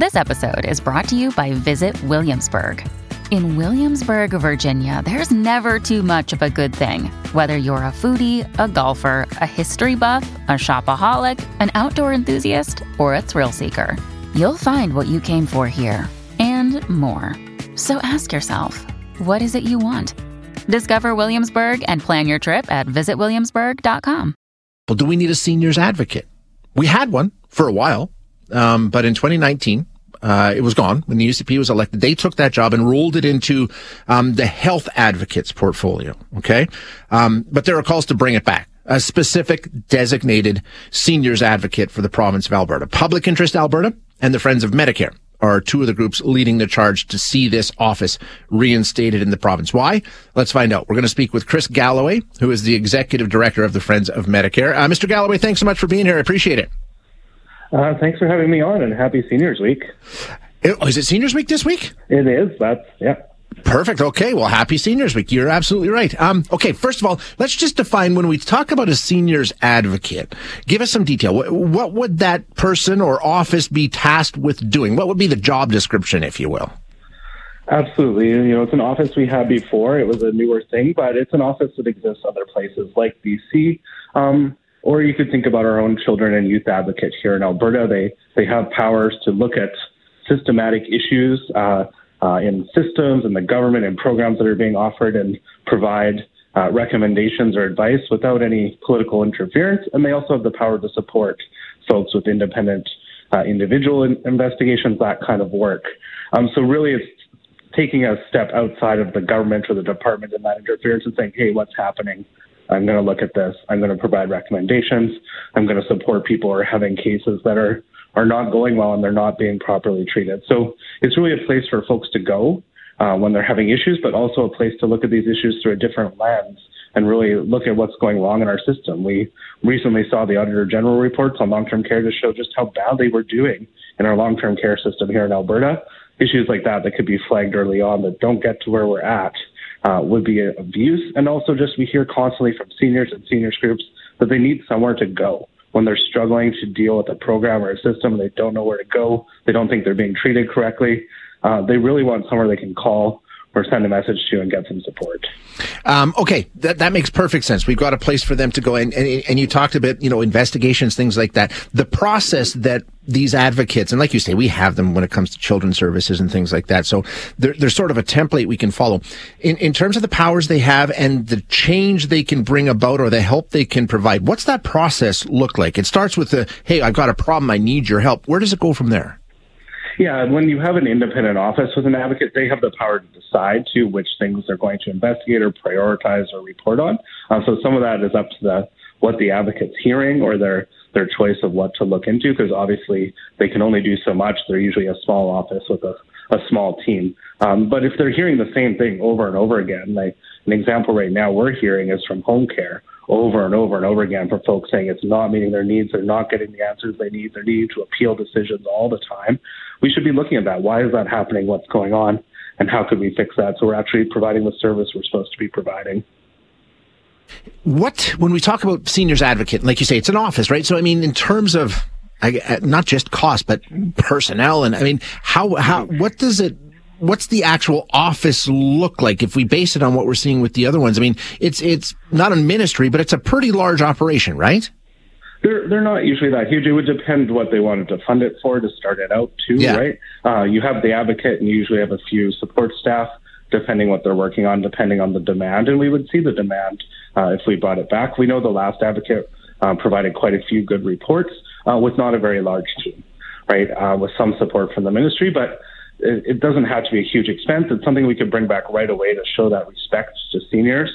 This episode is brought to you by Visit Williamsburg. In Williamsburg, Virginia, there's never too much of a good thing. Whether you're a foodie, a golfer, a history buff, a shopaholic, an outdoor enthusiast, or a thrill seeker, you'll find what you came for here and more. So ask yourself, what is it you want? Discover Williamsburg and plan your trip at visitwilliamsburg.com. Well, do we need a seniors advocate? We had one for a while, um, but in 2019, uh, it was gone when the UCP was elected. They took that job and rolled it into um, the health advocates portfolio. Okay, um, but there are calls to bring it back. A specific designated seniors advocate for the province of Alberta. Public Interest Alberta and the Friends of Medicare are two of the groups leading the charge to see this office reinstated in the province. Why? Let's find out. We're going to speak with Chris Gallaway, who is the executive director of the Friends of Medicare. Uh, Mr. Gallaway, thanks so much for being here. I appreciate it. Uh, thanks for having me on, and happy Seniors Week. Oh, is it Seniors Week this week? It is. That's yeah. Perfect. Okay. Well, happy Seniors Week. You're absolutely right. Um, okay. First of all, let's just define when we talk about a seniors advocate. Give us some detail. What, what would that person or office be tasked with doing? What would be the job description, if you will? Absolutely. You know, it's an office we had before. It was a newer thing, but it's an office that exists other places like BC. Um, or you could think about our own children and youth advocate here in Alberta. They they have powers to look at systematic issues uh, uh, in systems and the government and programs that are being offered and provide uh, recommendations or advice without any political interference. And they also have the power to support folks with independent uh, individual in- investigations, that kind of work. Um, so really, it's taking a step outside of the government or the department in that interference and saying, hey, what's happening? I'm going to look at this. I'm going to provide recommendations. I'm going to support people who are having cases that are are not going well and they're not being properly treated. So it's really a place for folks to go uh, when they're having issues, but also a place to look at these issues through a different lens and really look at what's going wrong in our system. We recently saw the Auditor General reports on long-term care to show just how badly we're doing in our long-term care system here in Alberta. Issues like that that could be flagged early on that don't get to where we're at uh, would be abuse. And also, just we hear constantly from seniors and seniors groups that they need somewhere to go when they're struggling to deal with a program or a system they don't know where to go. They don't think they're being treated correctly. Uh, they really want somewhere they can call or send a message to and get some support. Um, okay, that that makes perfect sense. We've got a place for them to go, and, and and you talked about you know investigations, things like that. The process that these advocates, and like you say, we have them when it comes to children's services and things like that. So there's sort of a template we can follow. In in terms of the powers they have and the change they can bring about or the help they can provide, what's that process look like? It starts with the hey, I've got a problem, I need your help. Where does it go from there? Yeah, when you have an independent office with an advocate, they have the power to decide to which things they're going to investigate or prioritize or report on. Uh, so some of that is up to the what the advocate's hearing or their their choice of what to look into, because obviously they can only do so much. They're usually a small office with a, a small team. Um, but if they're hearing the same thing over and over again, like an example right now we're hearing is from home care over and over and over again for folks saying it's not meeting their needs, they're not getting the answers they need, they're needing to appeal decisions all the time. We should be looking at that. Why is that happening? What's going on? And how could we fix that? So we're actually providing the service we're supposed to be providing. What, when we talk about seniors advocate, like you say, it's an office, right? So, I mean, in terms of I, uh, not just cost, but personnel, and I mean, how, how, what does it, what's the actual office look like if we base it on what we're seeing with the other ones? I mean, it's, it's not a ministry, but it's a pretty large operation, right? They're they're not usually that huge. It would depend what they wanted to fund it for to start it out too, yeah. right? Uh, you have the advocate, and you usually have a few support staff, depending what they're working on, depending on the demand. And we would see the demand uh, if we brought it back. We know the last advocate uh, provided quite a few good reports uh, with not a very large team, right? Uh, with some support from the ministry, but it, it, doesn't have to be a huge expense. It's something we could bring back right away to show that respect to seniors.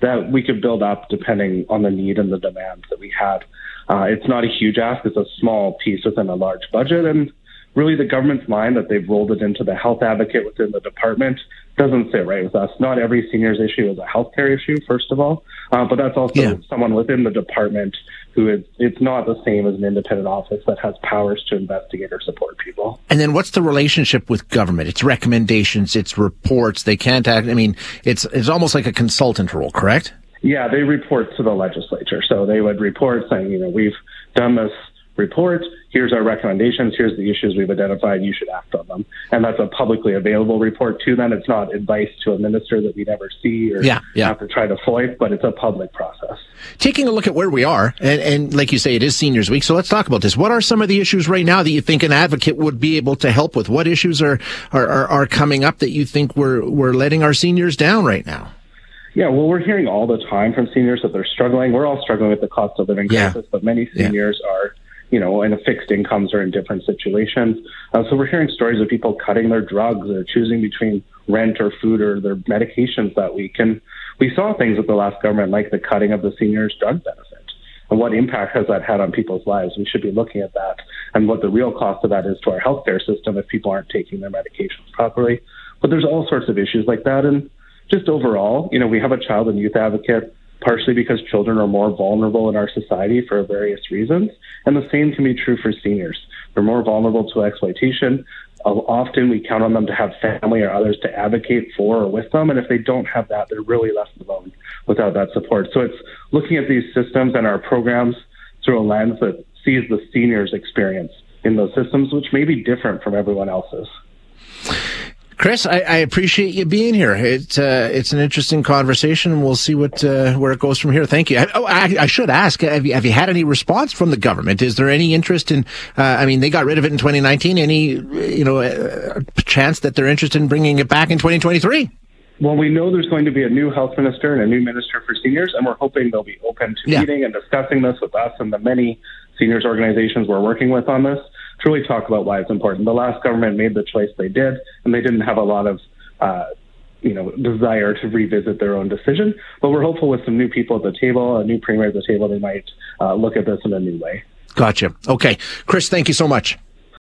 That we could build up depending on the need and the demands that we had. Uh, it's not a huge ask; it's a small piece within a large budget, and really the government's mind that they've rolled it into the health advocate within the department doesn't sit right with us. Not every seniors issue is a healthcare issue, first of all, uh, but that's also yeah. someone within the department who is, it's not the same as an independent office that has powers to investigate or support people. And then what's the relationship with government? It's recommendations, it's reports. They can't act. I mean, it's, it's almost like a consultant role, correct? Yeah, they report to the legislature. So they would report saying, you know, we've done this report. Here's our recommendations. Here's the issues we've identified. You should act on them. And that's a publicly available report to them. It's not advice to a minister that we never see or yeah, yeah. have to try to FOIP, but it's a public process. Taking a look at where we are, and, and like you say, it is Seniors Week. So let's talk about this. What are some of the issues right now that you think an advocate would be able to help with? What issues are, are, are, are coming up that you think we're, we're letting our seniors down right now? Yeah, well, we're hearing all the time from seniors that they're struggling. We're all struggling with the cost of living crisis, yeah. but many seniors yeah. are, you know, in a fixed incomes or in different situations. Uh, so we're hearing stories of people cutting their drugs or choosing between rent or food or their medications that week. And we saw things with the last government, like the cutting of the seniors' drug benefit. And what impact has that had on people's lives? We should be looking at that and what the real cost of that is to our healthcare system if people aren't taking their medications properly. But there's all sorts of issues like that. And just overall, you know, we have a child and youth advocate partially because children are more vulnerable in our society for various reasons. And the same can be true for seniors. They're more vulnerable to exploitation. Uh, often we count on them to have family or others to advocate for or with them. And if they don't have that, they're really left alone without that support. So it's looking at these systems and our programs through a lens that sees the seniors' experience in those systems, which may be different from everyone else's. Chris, I, I, appreciate you being here. It's uh, it's an interesting conversation, we'll see what uh, where it goes from here. Thank you. I, oh, I, I, should ask: have you, have you had any response from the government? Is there any interest in? Uh, I mean, they got rid of it in 2019. Any you know uh, chance that they're interested in bringing it back in 2023? Well, we know there's going to be a new health minister and a new minister for seniors, and we're hoping they'll be open to yeah. meeting and discussing this with us and the many seniors organizations we're working with on this truly talk about why it's important. The last government made the choice they did, and they didn't have a lot of, uh, you know, desire to revisit their own decision. But we're hopeful with some new people at the table, a new premier at the table, they might uh, look at this in a new way. Gotcha. Okay. Chris, thank you so much.